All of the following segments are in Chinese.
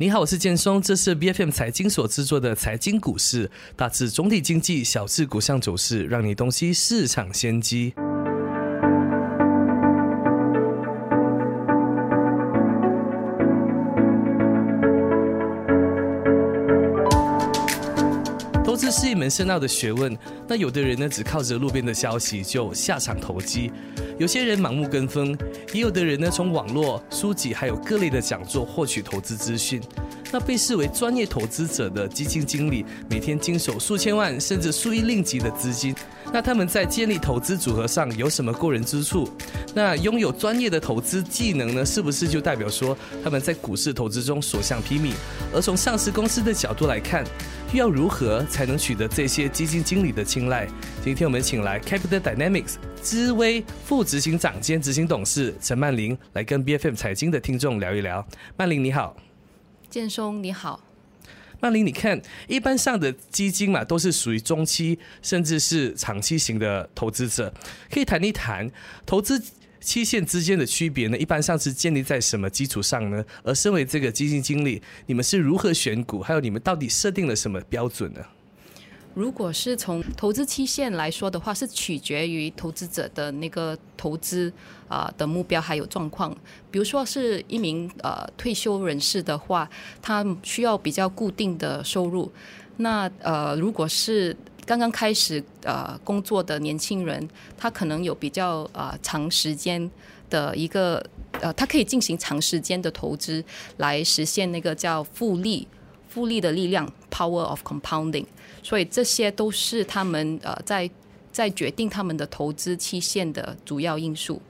你好，我是建松，这是 B F M 财经所制作的财经股市，大致总体经济，小至股项走势，让你洞悉市场先机。深奥的学问，那有的人呢，只靠着路边的消息就下场投机。有些人盲目跟风，也有的人呢从网络、书籍还有各类的讲座获取投资资讯。那被视为专业投资者的基金经理，每天经手数千万甚至数亿令吉的资金。那他们在建立投资组合上有什么过人之处？那拥有专业的投资技能呢？是不是就代表说他们在股市投资中所向披靡？而从上市公司的角度来看，要如何才能取得这些基金经理的青睐？今天我们请来 Capital Dynamics。知威副执行长兼执行董事陈曼玲来跟 B F M 财经的听众聊一聊。曼玲你好，建松你好，曼玲，你看一般上的基金嘛，都是属于中期甚至是长期型的投资者，可以谈一谈投资期限之间的区别呢？一般上是建立在什么基础上呢？而身为这个基金经理，你们是如何选股？还有你们到底设定了什么标准呢？如果是从投资期限来说的话，是取决于投资者的那个投资啊的目标还有状况。比如说是一名呃退休人士的话，他需要比较固定的收入。那呃，如果是刚刚开始呃工作的年轻人，他可能有比较啊长时间的一个呃，他可以进行长时间的投资来实现那个叫复利。复利的力量 （power of compounding），所以这些都是他们呃在在决定他们的投资期限的主要因素。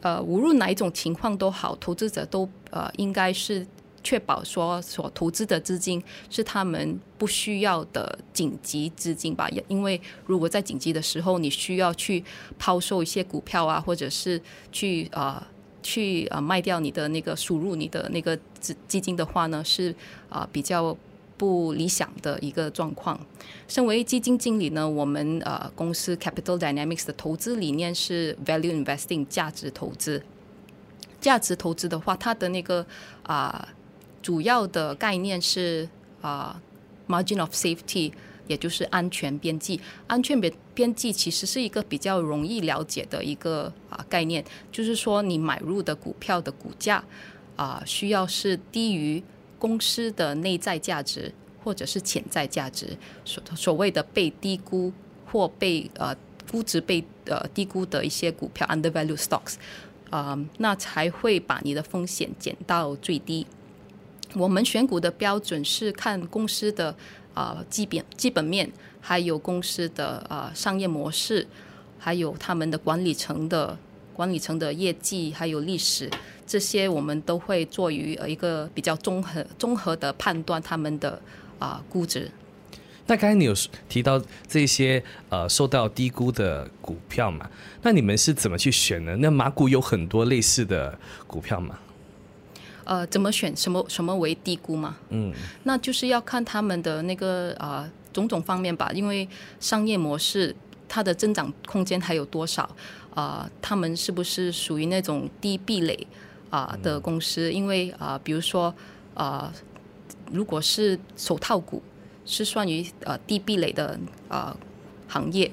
呃，无论哪一种情况都好，投资者都呃应该是确保说所投资的资金是他们不需要的紧急资金吧。因为如果在紧急的时候你需要去抛售一些股票啊，或者是去啊。去啊卖掉你的那个输入你的那个资基金的话呢，是啊比较不理想的一个状况。身为基金经理呢，我们呃公司 Capital Dynamics 的投资理念是 Value Investing 价值投资。价值投资的话，它的那个啊主要的概念是啊 Margin of Safety。也就是安全边际，安全边边际其实是一个比较容易了解的一个啊概念，就是说你买入的股票的股价啊需要是低于公司的内在价值或者是潜在价值，所所谓的被低估或被呃估值被呃低估的一些股票 undervalue stocks 啊，那才会把你的风险减到最低。我们选股的标准是看公司的。啊，基本基本面，还有公司的啊商业模式，还有他们的管理层的管理层的业绩，还有历史，这些我们都会做于一个比较综合综合的判断他们的啊估值。那刚才你有提到这些呃受到低估的股票嘛？那你们是怎么去选呢？那马股有很多类似的股票嘛？呃，怎么选什么什么为低估嘛？嗯，那就是要看他们的那个啊种种方面吧，因为商业模式它的增长空间还有多少啊？他们是不是属于那种低壁垒啊的公司？因为啊，比如说啊，如果是手套股是算于呃低壁垒的啊行业。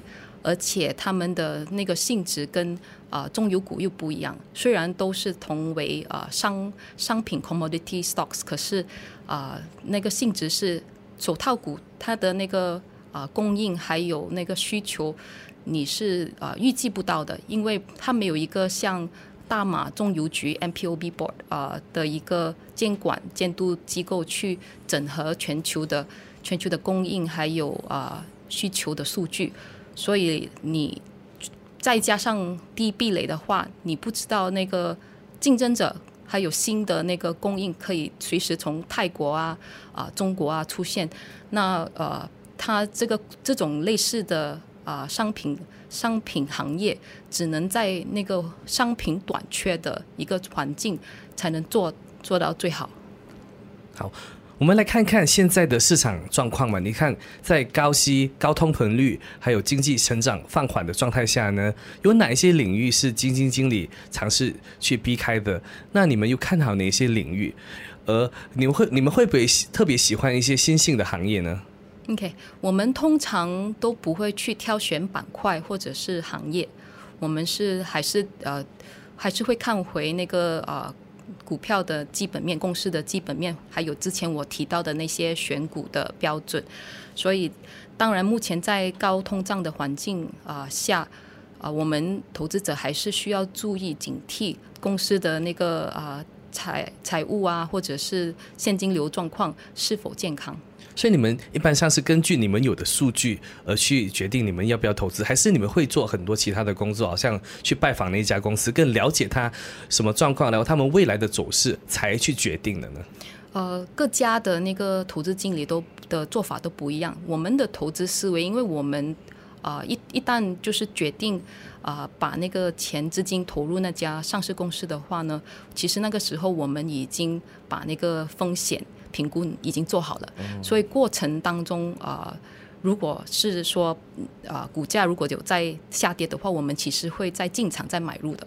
而且他们的那个性质跟啊中油股又不一样，虽然都是同为啊商商品 commodity stocks，可是啊那个性质是手套股，它的那个啊供应还有那个需求，你是啊预计不到的，因为它没有一个像大马中油局 MPOB board 啊的一个监管监督机构去整合全球的全球的供应还有啊需求的数据。所以你再加上低壁垒的话，你不知道那个竞争者还有新的那个供应可以随时从泰国啊啊中国啊出现，那呃，它这个这种类似的啊商品商品行业，只能在那个商品短缺的一个环境才能做做到最好。好。我们来看看现在的市场状况嘛？你看，在高息、高通膨率，还有经济成长放缓的状态下呢，有哪一些领域是基金经理尝试去避开的？那你们又看好哪些领域？而你们会你们会不会特别喜欢一些新兴的行业呢？OK，我们通常都不会去挑选板块或者是行业，我们是还是呃还是会看回那个呃股票的基本面、公司的基本面，还有之前我提到的那些选股的标准。所以，当然目前在高通胀的环境啊下。啊，我们投资者还是需要注意警惕公司的那个啊财财务啊，或者是现金流状况是否健康。所以你们一般上是根据你们有的数据而去决定你们要不要投资，还是你们会做很多其他的工作，好像去拜访那家公司，更了解它什么状况，然后他们未来的走势才去决定的呢？呃，各家的那个投资经理都的做法都不一样。我们的投资思维，因为我们。啊，一一旦就是决定啊，把那个钱资金投入那家上市公司的话呢，其实那个时候我们已经把那个风险评估已经做好了，所以过程当中啊，如果是说啊股价如果有在下跌的话，我们其实会在进场再买入的。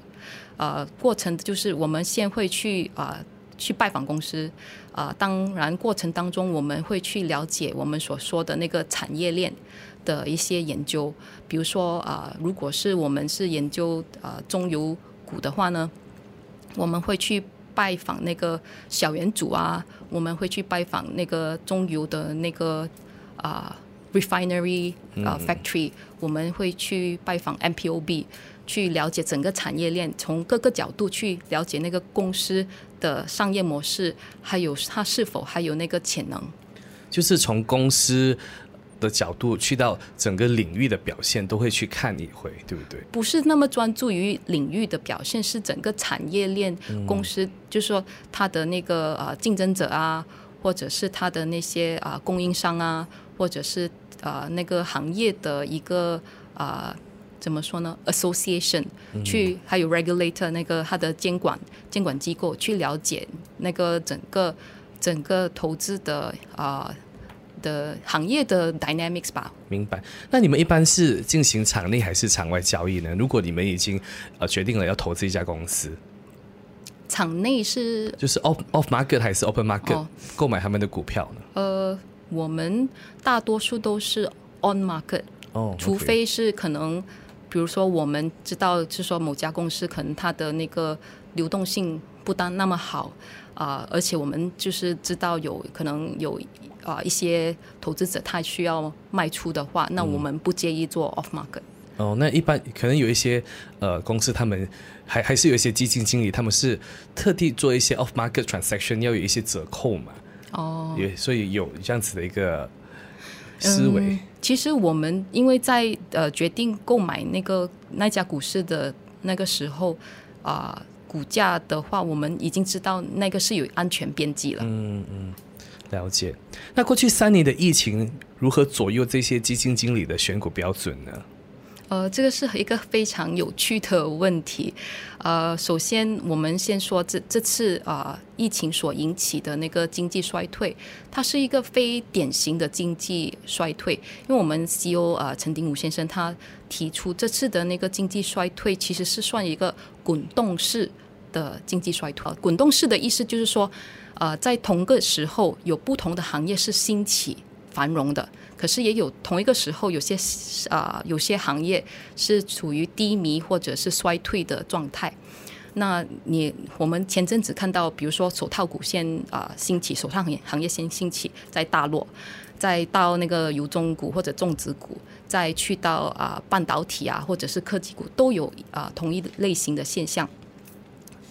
呃，过程就是我们先会去啊去拜访公司啊，当然过程当中我们会去了解我们所说的那个产业链。的一些研究，比如说啊，如果是我们是研究啊中油股的话呢，我们会去拜访那个小元组啊，我们会去拜访那个中油的那个啊 refinery 啊 factory，我们会去拜访 MPOB，去了解整个产业链，从各个角度去了解那个公司的商业模式，还有它是否还有那个潜能，就是从公司。的角度去到整个领域的表现都会去看一回，对不对？不是那么专注于领域的表现，是整个产业链公司，就是说它的那个呃竞争者啊，或者是它的那些啊供应商啊，或者是呃那个行业的一个啊怎么说呢？association 去还有 regulator 那个它的监管监管机构去了解那个整个整个投资的啊。的行业的 dynamics 吧，明白。那你们一般是进行场内还是场外交易呢？如果你们已经呃决定了要投资一家公司，场内是就是 off off market 还是 open market 购买他们的股票呢？呃，我们大多数都是 on market，哦，除非是可能，比如说我们知道是说某家公司可能它的那个流动性不当那么好啊，而且我们就是知道有可能有。啊，一些投资者他需要卖出的话，那我们不介意做 off market。哦，那一般可能有一些呃公司，他们还还是有一些基金经理，他们是特地做一些 off market transaction，要有一些折扣嘛。哦，也所以有这样子的一个思维。其实我们因为在呃决定购买那个那家股市的那个时候啊，股价的话，我们已经知道那个是有安全边际了。嗯嗯。了解，那过去三年的疫情如何左右这些基金经理的选股标准呢？呃，这个是一个非常有趣的问题。呃，首先我们先说这这次啊疫情所引起的那个经济衰退，它是一个非典型的经济衰退。因为我们 CEO 啊陈鼎武先生他提出这次的那个经济衰退其实是算一个滚动式的经济衰退。滚动式的意思就是说。呃，在同个时候有不同的行业是兴起繁荣的，可是也有同一个时候有些啊有些行业是处于低迷或者是衰退的状态。那你我们前阵子看到，比如说手套股先啊兴起，手套行业行业先兴起，在大落，再到那个油中股或者种植股，再去到啊半导体啊或者是科技股，都有啊同一类型的现象。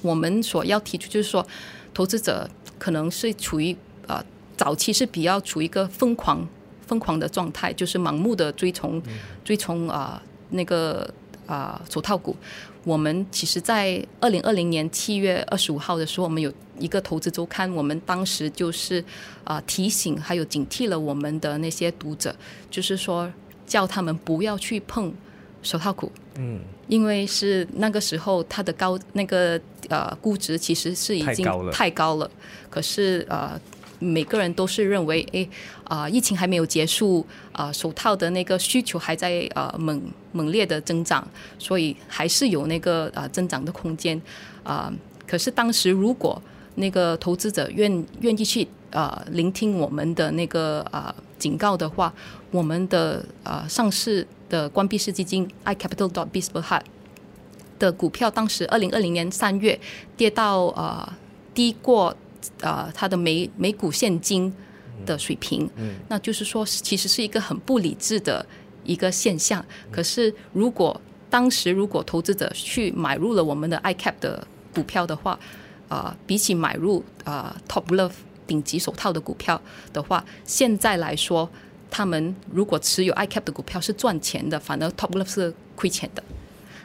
我们所要提出就是说，投资者。可能是处于呃早期是比较处于一个疯狂疯狂的状态，就是盲目的追从追从啊那个啊手套股。我们其实，在二零二零年七月二十五号的时候，我们有一个投资周刊，我们当时就是啊提醒还有警惕了我们的那些读者，就是说叫他们不要去碰手套股。嗯，因为是那个时候它的高那个呃估值其实是已经太高了。可是呃，每个人都是认为，哎啊，疫情还没有结束啊，手套的那个需求还在呃猛猛烈的增长，所以还是有那个呃增长的空间啊。可是当时如果那个投资者愿愿意去呃聆听我们的那个呃警告的话，我们的呃上市的关闭式基金 iCapital dot b i s b e r h a t 的股票，当时二零二零年三月跌到呃低过呃它的每每股现金的水平，那就是说其实是一个很不理智的一个现象。可是如果当时如果投资者去买入了我们的 iCap 的股票的话，啊，比起买入啊 Top Love 顶级手套的股票的话，现在来说，他们如果持有 iCap 的股票是赚钱的，反而 Top Love 是亏钱的。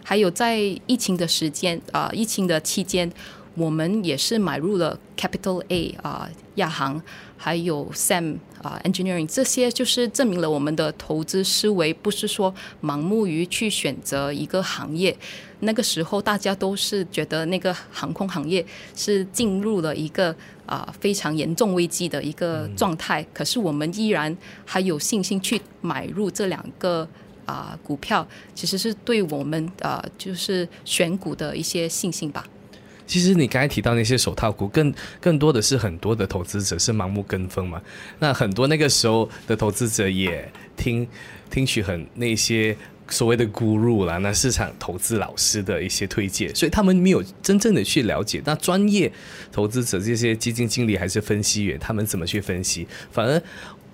还有在疫情的时间啊，疫情的期间，我们也是买入了 Capital A 啊，亚航，还有 Sam 啊，Engineering，这些就是证明了我们的投资思维不是说盲目于去选择一个行业。那个时候大家都是觉得那个航空行业是进入了一个啊非常严重危机的一个状态，可是我们依然还有信心去买入这两个。啊，股票其实是对我们啊，就是选股的一些信心吧。其实你刚才提到那些手套股，更更多的是很多的投资者是盲目跟风嘛。那很多那个时候的投资者也听听取很那些所谓的 guru 啦，那市场投资老师的一些推荐，所以他们没有真正的去了解那专业投资者这些基金经理还是分析员，他们怎么去分析，反而。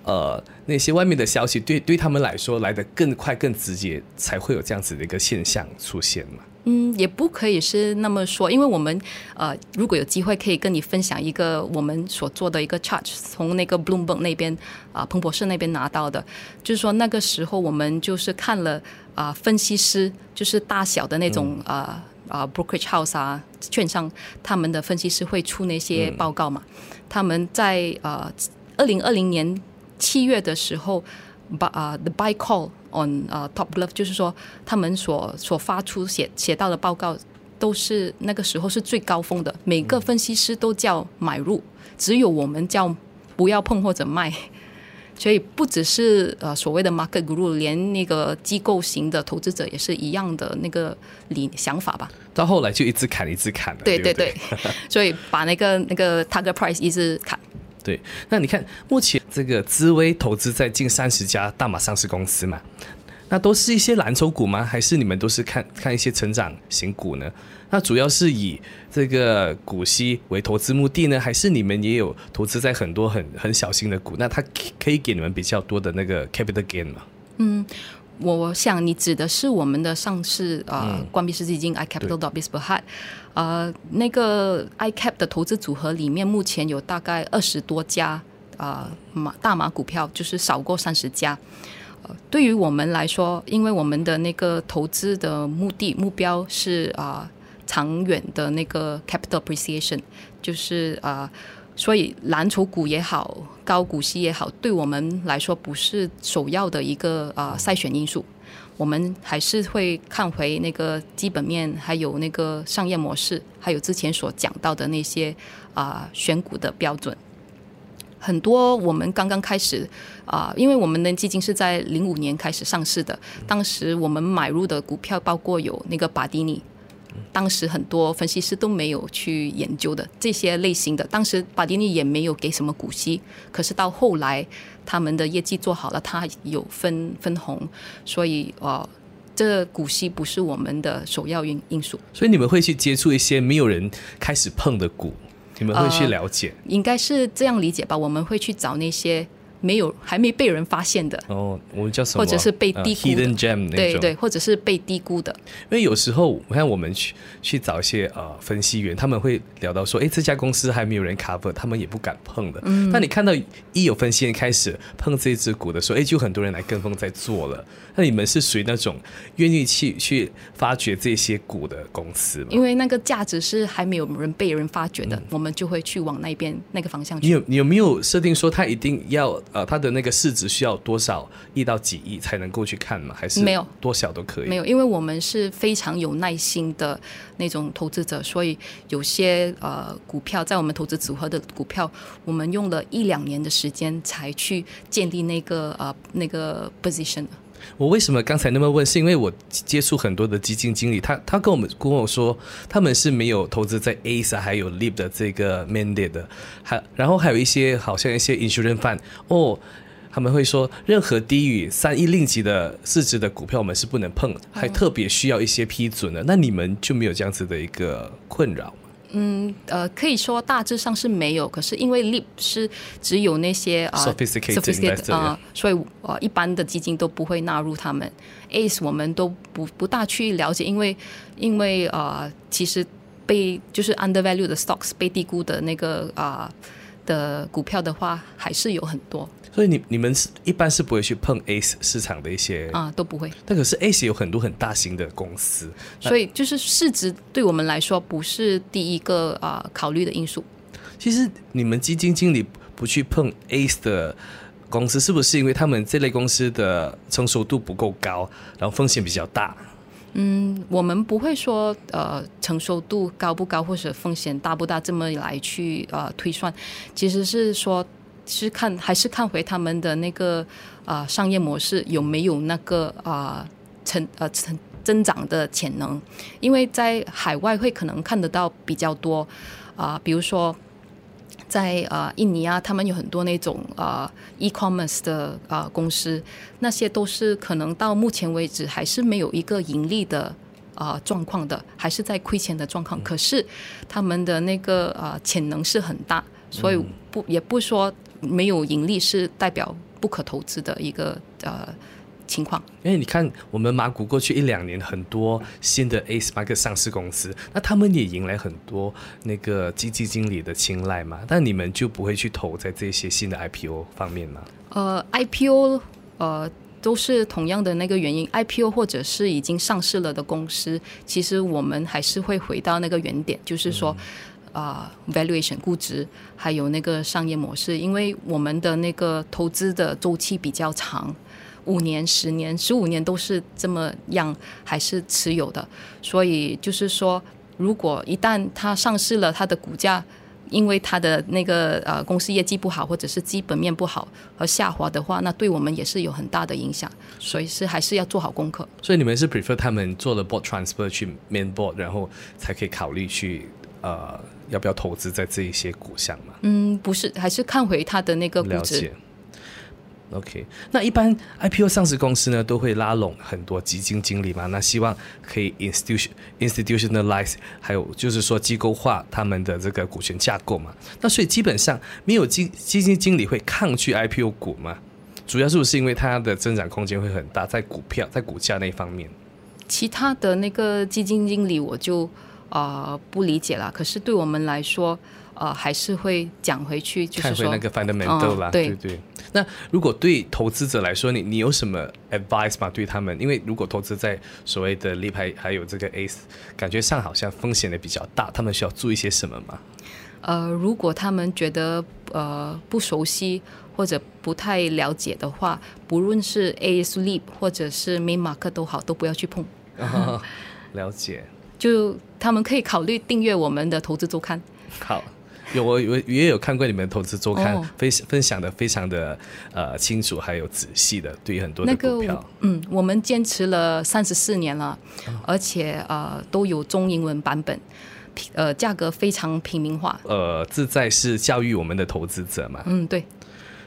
呃，那些外面的消息对对他们来说来的更快、更直接，才会有这样子的一个现象出现嘛？嗯，也不可以是那么说，因为我们呃，如果有机会可以跟你分享一个我们所做的一个 charge，从那个 Bloomberg 那边啊，彭博士那边拿到的，就是说那个时候我们就是看了啊，分析师就是大小的那种啊啊 brokerage house 啊，券商他们的分析师会出那些报告嘛，他们在呃二零二零年。七月的时候，把啊，the buy call on 啊，top love，就是说他们所所发出写写到的报告，都是那个时候是最高峰的，每个分析师都叫买入，只有我们叫不要碰或者卖。所以不只是呃所谓的 market group，连那个机构型的投资者也是一样的那个理想法吧。到后来就一直砍，一直砍。对对对，所以把那个那个 target price 一直砍。对，那你看目前这个资威投资在近三十家大马上市公司嘛，那都是一些蓝筹股吗？还是你们都是看看一些成长型股呢？那主要是以这个股息为投资目的呢，还是你们也有投资在很多很很小型的股？那它可以给你们比较多的那个 capital gain 吗？嗯。我想你指的是我们的上市啊，关闭式基金 iCapital dot b i s b e r h a t 呃，那个 iCap 的投资组合里面，目前有大概二十多家啊马大马股票，就是少过三十家。呃，对于我们来说，因为我们的那个投资的目的目标是啊长远的那个 capital appreciation，就是啊。所以蓝筹股也好，高股息也好，对我们来说不是首要的一个啊筛选因素。我们还是会看回那个基本面，还有那个商业模式，还有之前所讲到的那些啊选股的标准。很多我们刚刚开始啊，因为我们的基金是在零五年开始上市的，当时我们买入的股票包括有那个巴迪尼。当时很多分析师都没有去研究的这些类型的，当时巴迪尼也没有给什么股息，可是到后来他们的业绩做好了，他有分分红，所以呃，这股息不是我们的首要因因素。所以你们会去接触一些没有人开始碰的股，你们会去了解？应该是这样理解吧？我们会去找那些。没有还没被人发现的哦，我们叫什么？或者是被低估的，对对，或者是被低估的。因为有时候，我看我们去去找一些呃分析员，他们会聊到说，哎，这家公司还没有人 cover，他们也不敢碰的。嗯，那你看到一有分析员开始碰这只股的时候，哎，就很多人来跟风在做了。那你们是属于那种愿意去去发掘这些股的公司吗？因为那个价值是还没有人被人发掘的，我们就会去往那边那个方向去。你有你有没有设定说他一定要呃它的那个市值需要多少亿到几亿才能够去看吗？还是没有多少都可以？没有，因为我们是非常有耐心的那种投资者，所以有些呃股票在我们投资组合的股票，我们用了一两年的时间才去建立那个呃那个 position。我为什么刚才那么问？是因为我接触很多的基金经理，他他跟我们跟我说，他们是没有投资在 ASA 还有 LIP 的这个 mandate 的，还然后还有一些好像一些 insurance fund 哦，他们会说任何低于三亿令吉的市值的股票我们是不能碰，还特别需要一些批准的。那你们就没有这样子的一个困扰？嗯，呃，可以说大致上是没有，可是因为 LIP 是只有那些啊 sophisticated 啊，所以呃一般的基金都不会纳入他们。ACE 我们都不不大去了解，因为因为呃其实被就是 undervalue 的 stocks 被低估的那个啊的股票的话还是有很多。所以你你们是一般是不会去碰 A 市场的一些啊，都不会。但可是 A 有很多很大型的公司，所以就是市值对我们来说不是第一个啊考虑的因素。其实你们基金经理不去碰 A 的公司，是不是因为他们这类公司的成熟度不够高，然后风险比较大？嗯，我们不会说呃成熟度高不高或者风险大不大这么来去呃推算，其实是说。是看还是看回他们的那个啊商业模式有没有那个啊成呃成增长的潜能？因为在海外会可能看得到比较多啊，比如说在啊印尼啊，他们有很多那种啊 e-commerce 的啊公司，那些都是可能到目前为止还是没有一个盈利的啊状况的，还是在亏钱的状况。可是他们的那个啊潜能是很大，所以不也不说。没有盈利是代表不可投资的一个呃情况。因为你看，我们马股过去一两年很多新的 A SPAC 上市公司，那他们也迎来很多那个基金经理的青睐嘛。但你们就不会去投在这些新的 IPO 方面吗？呃，IPO 呃都是同样的那个原因，IPO 或者是已经上市了的公司，其实我们还是会回到那个原点，就是说。啊，valuation 估值，还有那个商业模式，因为我们的那个投资的周期比较长，五年、十年、十五年都是这么样，还是持有的。所以就是说，如果一旦它上市了，它的股价因为它的那个呃公司业绩不好，或者是基本面不好而下滑的话，那对我们也是有很大的影响。所以是还是要做好功课。所以你们是 prefer 他们做了 board transfer 去 main board，然后才可以考虑去呃。要不要投资在这一些股项嘛？嗯，不是，还是看回它的那个估值。OK，那一般 IPO 上市公司呢，都会拉拢很多基金经理嘛。那希望可以 institution institutionalize，还有就是说机构化他们的这个股权架构嘛。那所以基本上没有基基金经理会抗拒 IPO 股嘛？主要是不是因为它的增长空间会很大，在股票在股价那方面？其他的那个基金经理我就。啊，不理解了。可是对我们来说，呃，还是会讲回去，就是说，看回那个 fundamental 啦，对对。那如果对投资者来说，你你有什么 advice 吗？对他们，因为如果投资在所谓的立牌还有这个 A，感觉上好像风险也比较大，他们需要注意些什么吗？呃，如果他们觉得呃不熟悉或者不太了解的话，不论是 A S Leap 或者是 Main Market 都好，都不要去碰。了解。就他们可以考虑订阅我们的投资周刊。好，有我我也有看过你们投资周刊，分分享的非常的呃清楚，还有仔细的，对于很多的股票。嗯，我们坚持了三十四年了，而且呃都有中英文版本，呃价格非常平民化。呃，自在是教育我们的投资者嘛。嗯，对。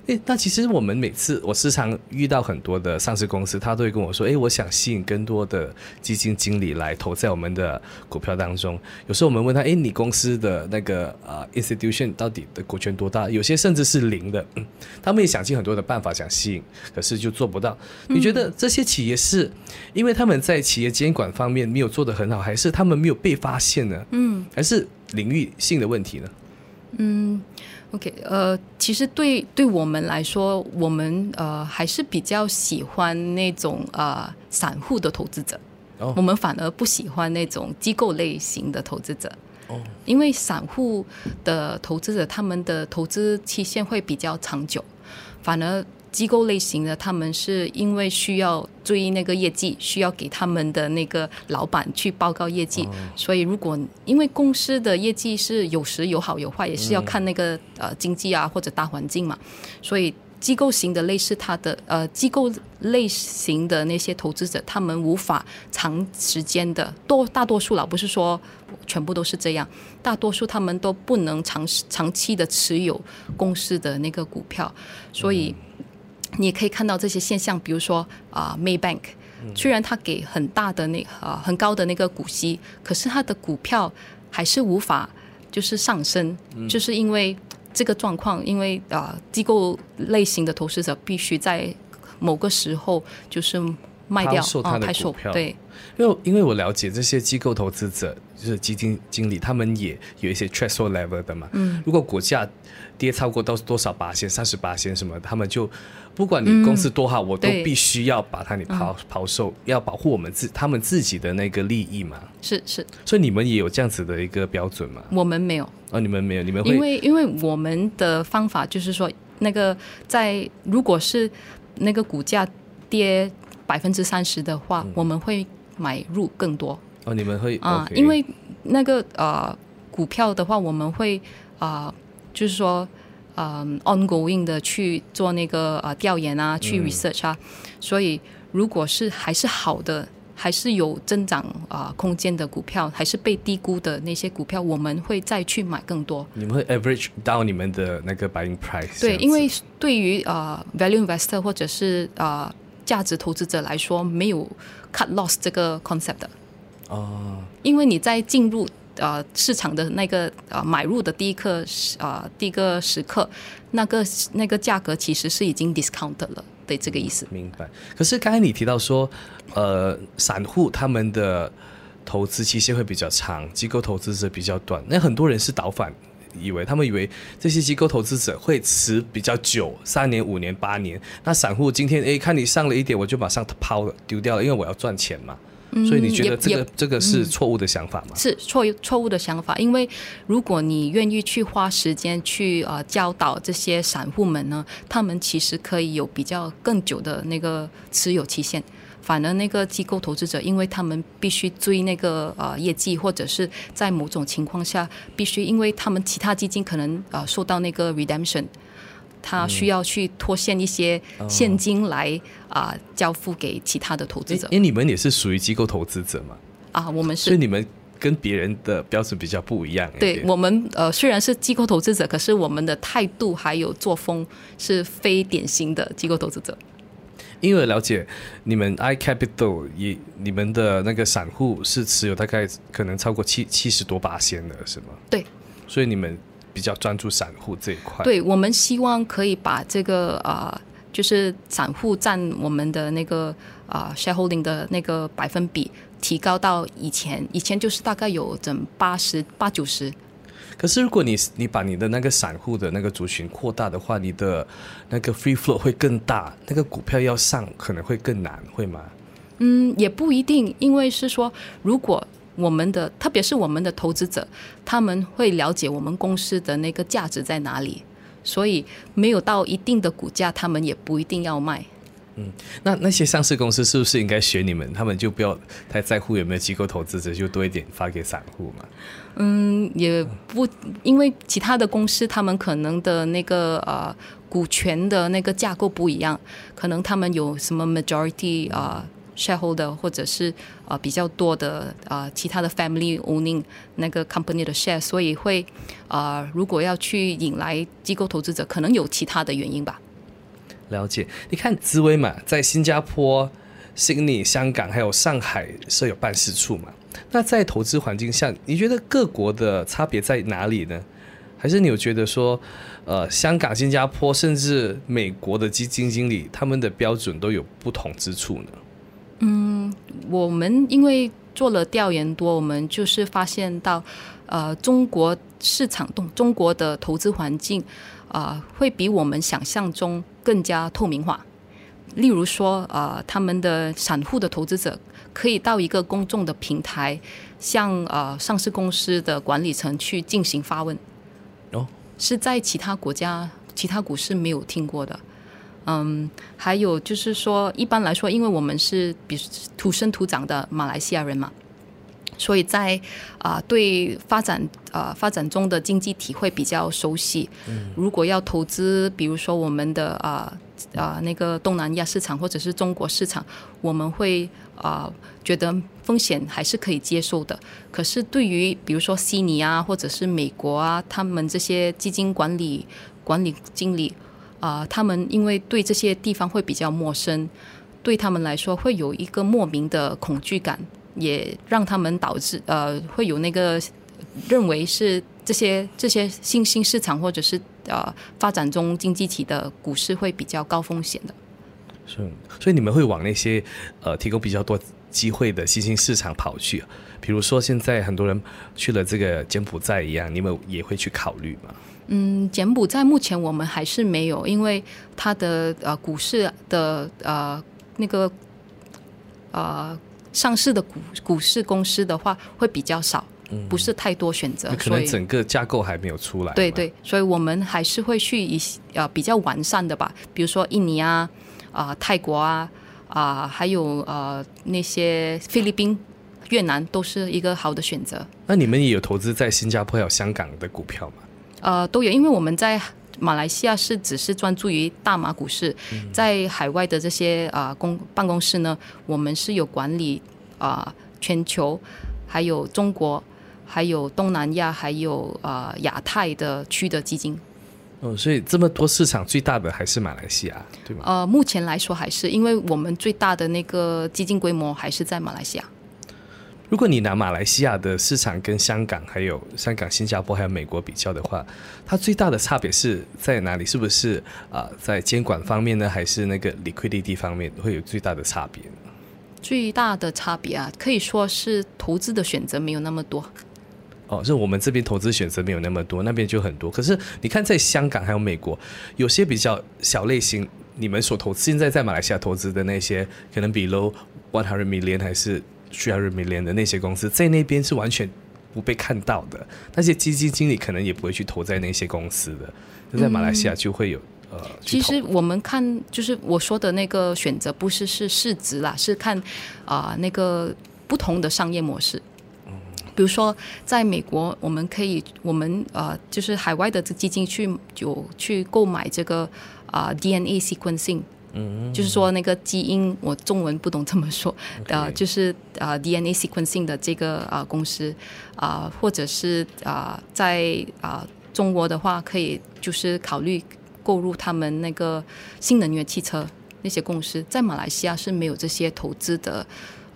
诶，那其实我们每次我时常遇到很多的上市公司，他都会跟我说：“诶，我想吸引更多的基金经理来投在我们的股票当中。”有时候我们问他：“诶，你公司的那个呃 institution 到底的股权多大？”有些甚至是零的。嗯，他们也想尽很多的办法想吸引，可是就做不到。你觉得这些企业是因为他们在企业监管方面没有做得很好，还是他们没有被发现呢？嗯，还是领域性的问题呢？嗯。OK，呃，其实对对我们来说，我们呃还是比较喜欢那种呃散户的投资者，我们反而不喜欢那种机构类型的投资者。哦，因为散户的投资者他们的投资期限会比较长久，反而。机构类型的，他们是因为需要追那个业绩，需要给他们的那个老板去报告业绩，所以如果因为公司的业绩是有时有好有坏，也是要看那个呃经济啊或者大环境嘛，所以机构型的类似它的呃机构类型的那些投资者，他们无法长时间的多大多数了，不是说全部都是这样，大多数他们都不能长长期的持有公司的那个股票，所以你也可以看到这些现象，比如说啊，Maybank，虽然它给很大的那啊很高的那个股息，可是它的股票还是无法就是上升，就是因为。这个状况，因为啊，机构类型的投资者必须在某个时候就是卖掉啊，拍售对。因为因为我了解这些机构投资者，就是基金经理，他们也有一些 threshold level 的嘛。嗯。如果股价跌超过到多少八仙、三十八仙什么，他们就不管你公司多好，我都必须要把它你抛抛售，要保护我们自他们自己的那个利益嘛。是是。所以你们也有这样子的一个标准吗？我们没有。哦，你们没有，你们会因为因为我们的方法就是说，那个在如果是那个股价跌百分之三十的话，我们会买入更多。哦，你们会啊，因为那个呃股票的话，我们会啊，就是说嗯 ongoing 的去做那个呃调研啊，去 research 啊，所以如果是还是好的。还是有增长啊空间的股票，还是被低估的那些股票，我们会再去买更多。你们会 average 到你们的那个 buying price？对，因为对于啊 value investor 或者是啊价值投资者来说，没有 cut loss 这个 concept 的。哦。因为你在进入呃市场的那个呃买入的第一刻啊第一个时刻，那个那个价格其实是已经 discount 了。对这个意思，明白。可是刚才你提到说，呃，散户他们的投资期限会比较长，机构投资者比较短。那很多人是倒反，以为他们以为这些机构投资者会持比较久，三年、五年、八年。那散户今天诶，看你上了一点，我就马上抛了，丢掉了，因为我要赚钱嘛。所以你觉得这个这个是错误的想法吗？是错错误的想法，因为如果你愿意去花时间去呃教导这些散户们呢，他们其实可以有比较更久的那个持有期限。反而那个机构投资者，因为他们必须追那个呃业绩，或者是在某种情况下必须，因为他们其他基金可能呃受到那个 redemption。他需要去拖欠一些现金来啊，交付给其他的投资者。因为你们也是属于机构投资者嘛？啊，我们是。所以你们跟别人的标准比较不一样。对我们呃，虽然是机构投资者，可是我们的态度还有作风是非典型的机构投资者。因为了解你们 i capital 也你们的那个散户是持有大概可能超过七七十多八千的是吗？对。所以你们。比较专注散户这一块，对我们希望可以把这个啊，就是散户占我们的那个啊 shareholding 的那个百分比提高到以前，以前就是大概有整八十八九十。可是如果你你把你的那个散户的那个族群扩大的话，你的那个 free flow 会更大，那个股票要上可能会更难，会吗？嗯，也不一定，因为是说如果。我们的，特别是我们的投资者，他们会了解我们公司的那个价值在哪里，所以没有到一定的股价，他们也不一定要卖。嗯，那那些上市公司是不是应该学你们？他们就不要太在乎有没有机构投资者，就多一点发给散户嘛？嗯，也不，因为其他的公司他们可能的那个呃股权的那个架构不一样，可能他们有什么 majority 啊。Shareholder 或者是呃比较多的呃其他的 family owning 那个 company 的 share，所以会呃如果要去引来机构投资者，可能有其他的原因吧。了解，你看紫薇嘛，在新加坡、悉尼、香港还有上海设有办事处嘛。那在投资环境下，你觉得各国的差别在哪里呢？还是你有觉得说，呃，香港、新加坡甚至美国的基金经理，他们的标准都有不同之处呢？嗯，我们因为做了调研多，我们就是发现到，呃，中国市场动中国的投资环境，啊，会比我们想象中更加透明化。例如说，啊，他们的散户的投资者可以到一个公众的平台，向呃上市公司的管理层去进行发问。哦，是在其他国家、其他股市没有听过的。嗯，还有就是说，一般来说，因为我们是比土生土长的马来西亚人嘛，所以在啊、对发展啊、发展中的经济体会比较熟悉。如果要投资，比如说我们的啊啊、那个东南亚市场或者是中国市场，我们会啊、觉得风险还是可以接受的。可是对于比如说悉尼啊，或者是美国啊，他们这些基金管理管理经理啊、他们因为对这些地方会比较陌生，对他们来说会有一个莫名的恐惧感，也让他们导致呃会有那个认为是这些这些新兴市场或者是呃发展中经济体的股市会比较高风险的。是，所以你们会往那些呃提供比较多机会的新兴市场跑去，比如说现在很多人去了这个柬埔寨一样，你们也会去考虑吗？嗯，柬埔寨目前我们还是没有，因为它的呃股市的呃那个呃上市的股股市公司的话会比较少，不是太多选择那，可能整个架构还没有出来。对，对，所以我们还是会去一些呃比较完善的吧，比如说印尼啊、啊、泰国啊、啊、还有呃那些菲律宾、越南都是一个好的选择。那你们也有投资在新加坡还有香港的股票吗？呃，都有，因为我们在马来西亚是只是专注于大马股市，在海外的这些啊、公办公室呢，我们是有管理啊、全球，还有中国，还有东南亚，还有啊、亚太的区的基金。哦，所以这么多市场最大的还是马来西亚，对吗？呃，目前来说还是因为我们最大的那个基金规模还是在马来西亚。如果你拿马来西亚的市场跟香港、还有香港、新加坡还有美国比较的话，它最大的差别是在哪里？是不是啊、在监管方面呢，还是那个 liquidity 方面会有最大的差别？最大的差别啊，可以说是投资的选择没有那么多。哦，是我们这边投资选择没有那么多，那边就很多。可是你看，在香港还有美国，有些比较小类型，你们所投资现在在马来西亚投资的那些，可能 below one hundred million 还是 three hundred million 的那些公司，在那边是完全不被看到的。那些基金经理可能也不会去投在那些公司的，就在马来西亚就会有、呃。其实我们看，就是我说的那个选择，不是是市值啦，是看啊、那个不同的商业模式。比如说，在美国，我们可以，我们呃，就是海外的这基金去有去购买这个啊、DNA sequencing，嗯，就是说那个基因，我中文不懂怎么说，呃，就是呃 DNA sequencing 的这个啊、公司啊、或者是啊、在啊、中国的话，可以就是考虑购入他们那个新能源汽车那些公司，在马来西亚是没有这些投资的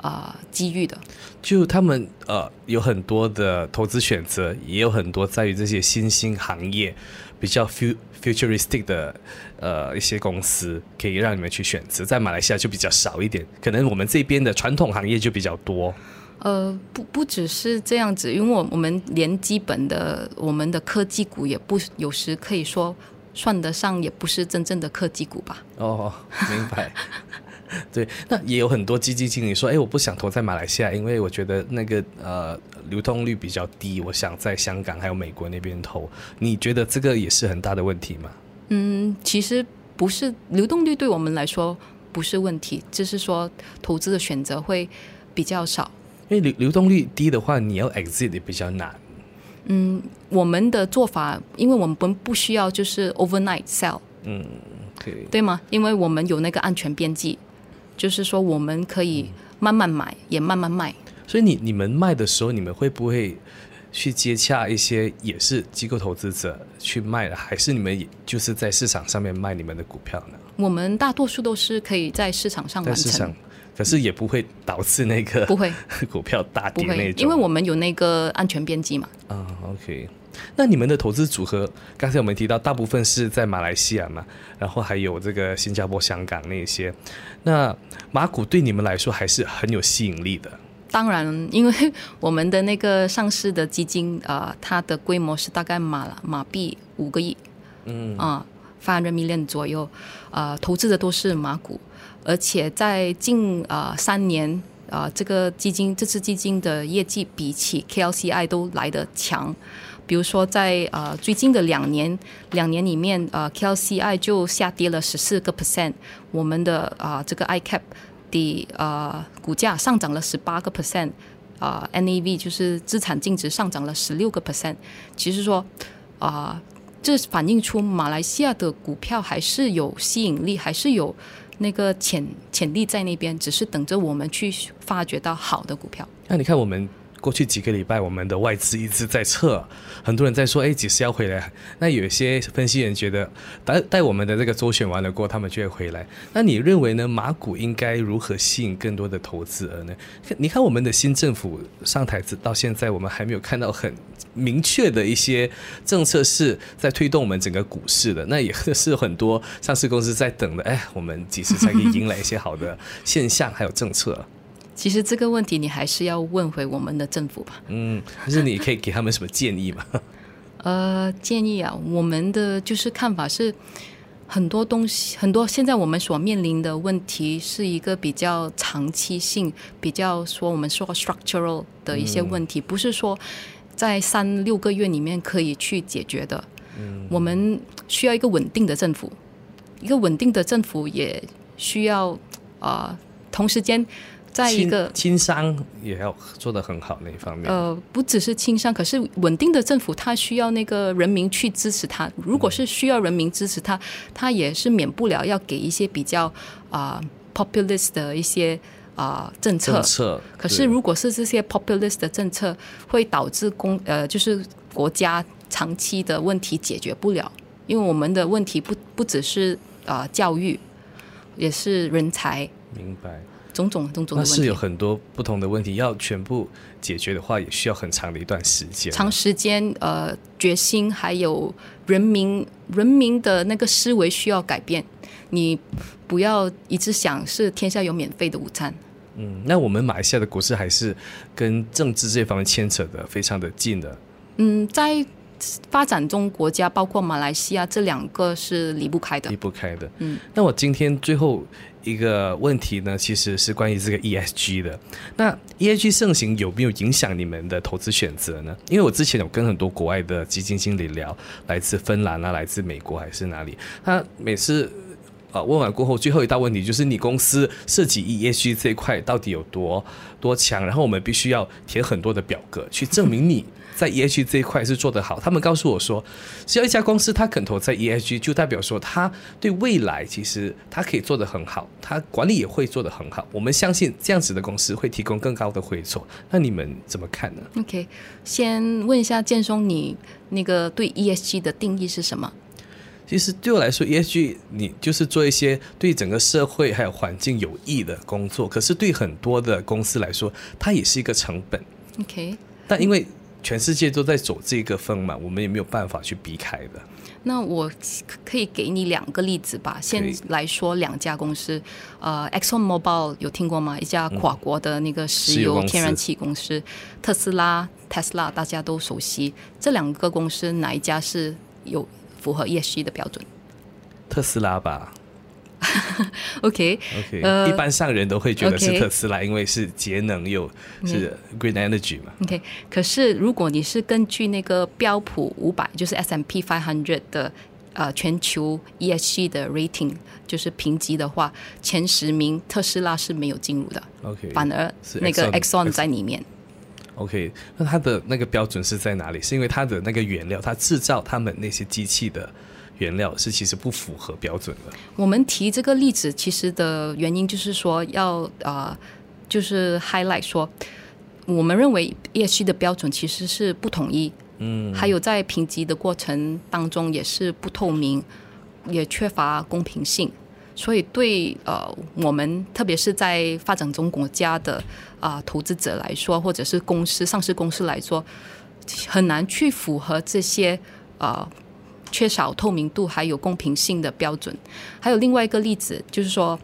啊、机遇的。就他们呃有很多的投资选择，也有很多在于这些新兴行业比较 fu futuristic 的呃一些公司可以让你们去选择，在马来西亚就比较少一点，可能我们这边的传统行业就比较多。呃，不不只是这样子，因为我我们连基本的我们的科技股也不有时可以说算得上，也不是真正的科技股吧。哦，明白。对，那也有很多基金经理说，哎，我不想投在马来西亚，因为我觉得那个呃流通率比较低，我想在香港还有美国那边投。你觉得这个也是很大的问题吗？嗯，其实不是流动率对我们来说不是问题，就是说投资的选择会比较少。因为流流动率低的话，你要 exit 也比较难。嗯我们的做法，因为我们不不需要就是 overnight sell，对，对吗？因为我们有那个安全边际，就是说我们可以慢慢买，也慢慢卖。所以你你们卖的时候，你们会不会去接洽一些也是机构投资者去卖的，还是你们也就是在市场上面卖你们的股票呢？我们大多数都是可以在市场上完在市场成，，可是也不会导致那个不会 股票大，跌那种。因为我们有那个安全边际嘛。啊，OK。那你们的投资组合，刚才我们提到大部分是在马来西亚嘛，然后还有这个新加坡、香港那些。那马股对你们来说还是很有吸引力的。当然，因为我们的那个上市的基金啊、呃它的规模是大概马马币五个亿，嗯啊，five hundred million 左右，啊、投资的都是马股，而且在近啊、三年啊、这个基金这支基金的业绩比起 KLCI 都来得强。比如说在呃最近的两年两年里面，呃 KLCI 就下跌了十四个 percent，我们的啊、这个 iCap 的呃股价上涨了十八个 percent，啊、NAV 就是资产净值上涨了十六个 percent，其实说啊、这反映出马来西亚的股票还是有吸引力，还是有那个潜潜力在那边，只是等着我们去发掘到好的股票。那你看我们。过去几个礼拜，我们的外资一直在撤，很多人在说，哎，几时要回来？那有些分析人觉得，待待我们的这个周选完了过，他们就会回来。那你认为呢？马股应该如何吸引更多的投资额呢？你看我们的新政府上台子到现在，我们还没有看到很明确的一些政策是在推动我们整个股市的。那也是很多上市公司在等的，哎，我们几时才可以迎来一些好的现象还有政策？其实这个问题你还是要问回我们的政府吧。嗯，就是你可以给他们什么建议吗？呃，建议啊，我们的就是看法是，很多东西，很多现在我们所面临的问题是一个比较长期性、比较说我们说 structural 的一些问题，不是说在三六个月里面可以去解决的。嗯，我们需要一个稳定的政府，一个稳定的政府也需要啊、同时间。在一个轻商也要做得很好那一方面。呃，不只是轻商，可是稳定的政府，它需要那个人民去支持它。如果是需要人民支持它，它也是免不了要给一些比较啊、populist 的一些啊、政策。政策可是如果是这些 populist 的政策，会导致公呃就是国家长期的问题解决不了，因为我们的问题不不只是啊、教育，也是人才。明白，种种种种的问题，那是有很多不同的问题，要全部解决的话，也需要很长的一段时间。长时间呃决心，还有人民人民的那个思维需要改变。你不要一直想是天下有免费的午餐。嗯，那我们马来西亚的股市还是跟政治这方面牵扯的非常的近的。嗯，在发展中国家，包括马来西亚，这两个是离不开的离。不开的。嗯，那我今天最后一个问题呢，其实是关于这个 ESG 的。那 ESG 盛行有没有影响你们的投资选择呢？因为我之前有跟很多国外的基金经理聊，来自芬兰啊，来自美国还是哪里，他每次。啊，问完过后，最后一道问题就是你公司涉及 ESG 这一块到底有多多强？然后我们必须要填很多的表格去证明你在 ESG 这一块是做得好。他们告诉我说，只要一家公司它肯投在 ESG，就代表说它对未来其实它可以做得很好，它管理也会做得很好。我们相信这样子的公司会提供更高的回酬。那你们怎么看呢？OK，先问一下建松，你那个对 ESG 的定义是什么？其实对我来说，ESG 你就是做一些对整个社会还有环境有益的工作。可是对很多的公司来说，它也是一个成本。OK，但因为全世界都在走这个风嘛，我们也没有办法去避开的。那我可以给你两个例子吧。先来说两家公司，呃，Exxon Mobil 有听过吗？一家跨国的那个石油天然气公司，特斯拉 Tesla 大家都熟悉。这两个公司哪一家是有符合 ESG 的标准特斯拉吧 OK，，OK，、呃一般上人都会觉得是特斯拉，因为是节能又是 green energy 嘛。OK，可是如果你是根据那个标普五百，就是 S M P five hundred 的呃全球 ESG 的 rating，就是评级的话，前十名特斯拉是没有进入的，OK，反而那个 Exxon 在里面。OK，那它的那个标准是在哪里？是因为它的那个原料，它制造他们那些机器的原料是其实不符合标准的。我们提这个例子，其实的原因就是说要呃，就是 highlight 说，我们认为 ESG 的标准其实是不统一，嗯，还有在评级的过程当中也是不透明，也缺乏公平性。所以对呃我们特别是在发展中国家的啊、投资者来说，或者是公司上市公司来说，很难去符合这些呃缺少透明度还有公平性的标准。还有另外一个例子就是说，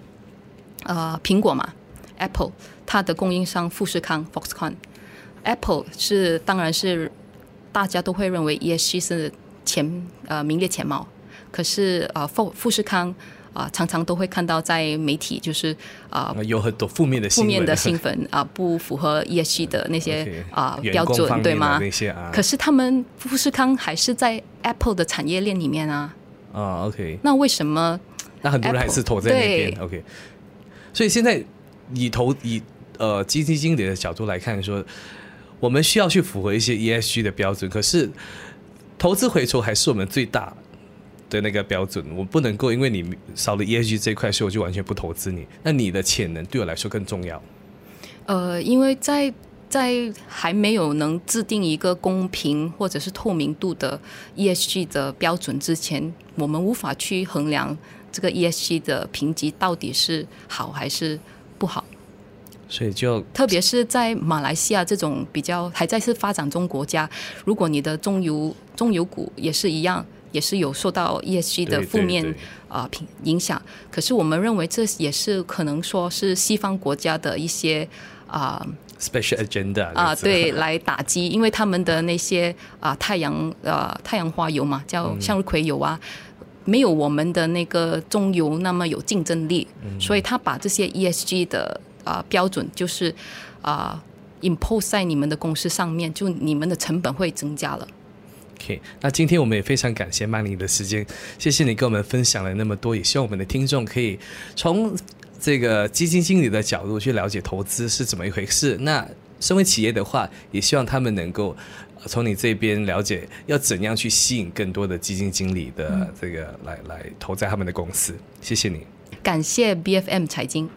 呃，苹果嘛，Apple 它的供应商富士康 Foxconn，Apple 是当然是大家都会认为 ESG 是前呃名列前茅，可是呃富富士康啊、常常都会看到在媒体就是啊、啊有很多负面的负新闻，面的新闻 啊、不符合 ESG 的那些啊、标准对吗？那些啊，可是他们富士康还是在 Apple 的产业链里面啊，啊，OK，那为什么？那很多人还是投在那边，OK。所以现在以投以呃基金经理的角度来看，说我们需要去符合一些 ESG 的标准，可是投资回酬还是我们最大的那个标准。我不能够因为你少了 ESG 这一块，所以我就完全不投资你。那你的潜能对我来说更重要。呃，因为在在还没有能制定一个公平或者是透明度的 ESG 的标准之前，我们无法去衡量这个 ESG 的评级到底是好还是不好。所以就特别是在马来西亚这种比较还在是发展中国家，如果你的中油中油股也是一样，也是有受到 ESG 的负面啊评影响。可是我们认为这也是可能说是西方国家的一些啊。special agenda 啊，对，来打击，因为他们的那些啊太阳呃太阳花油嘛，叫向日葵油啊，没有我们的那个中油那么有竞争力，所以他把这些 ESG 的啊标准就是啊 impose 在你们的公司上面，就你们的成本会增加了。OK，那今天我们也非常感谢曼玲的时间，谢谢你跟我们分享了那么多，也希望我们的听众可以从。这个基金经理的角度去了解投资是怎么一回事。那身为企业的话，也希望他们能够从你这边了解要怎样去吸引更多的基金经理的这个来来投在他们的公司。谢谢你，感谢 B F M 财经，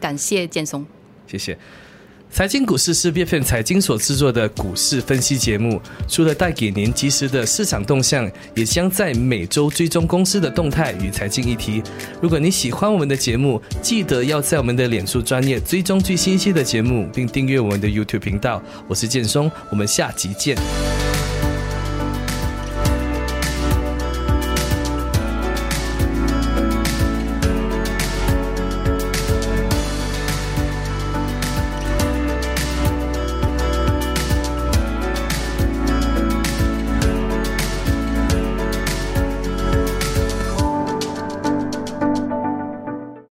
感谢建松，谢谢。财经股市是 B F M 财经所制作的股市分析节目，除了带给您及时的市场动向，也将在每周追踪公司的动态与财经议题。如果你喜欢我们的节目，记得要在我们的脸书专业追踪最新期的节目，并订阅我们的 YouTube 频道。我是建松，我们下集见。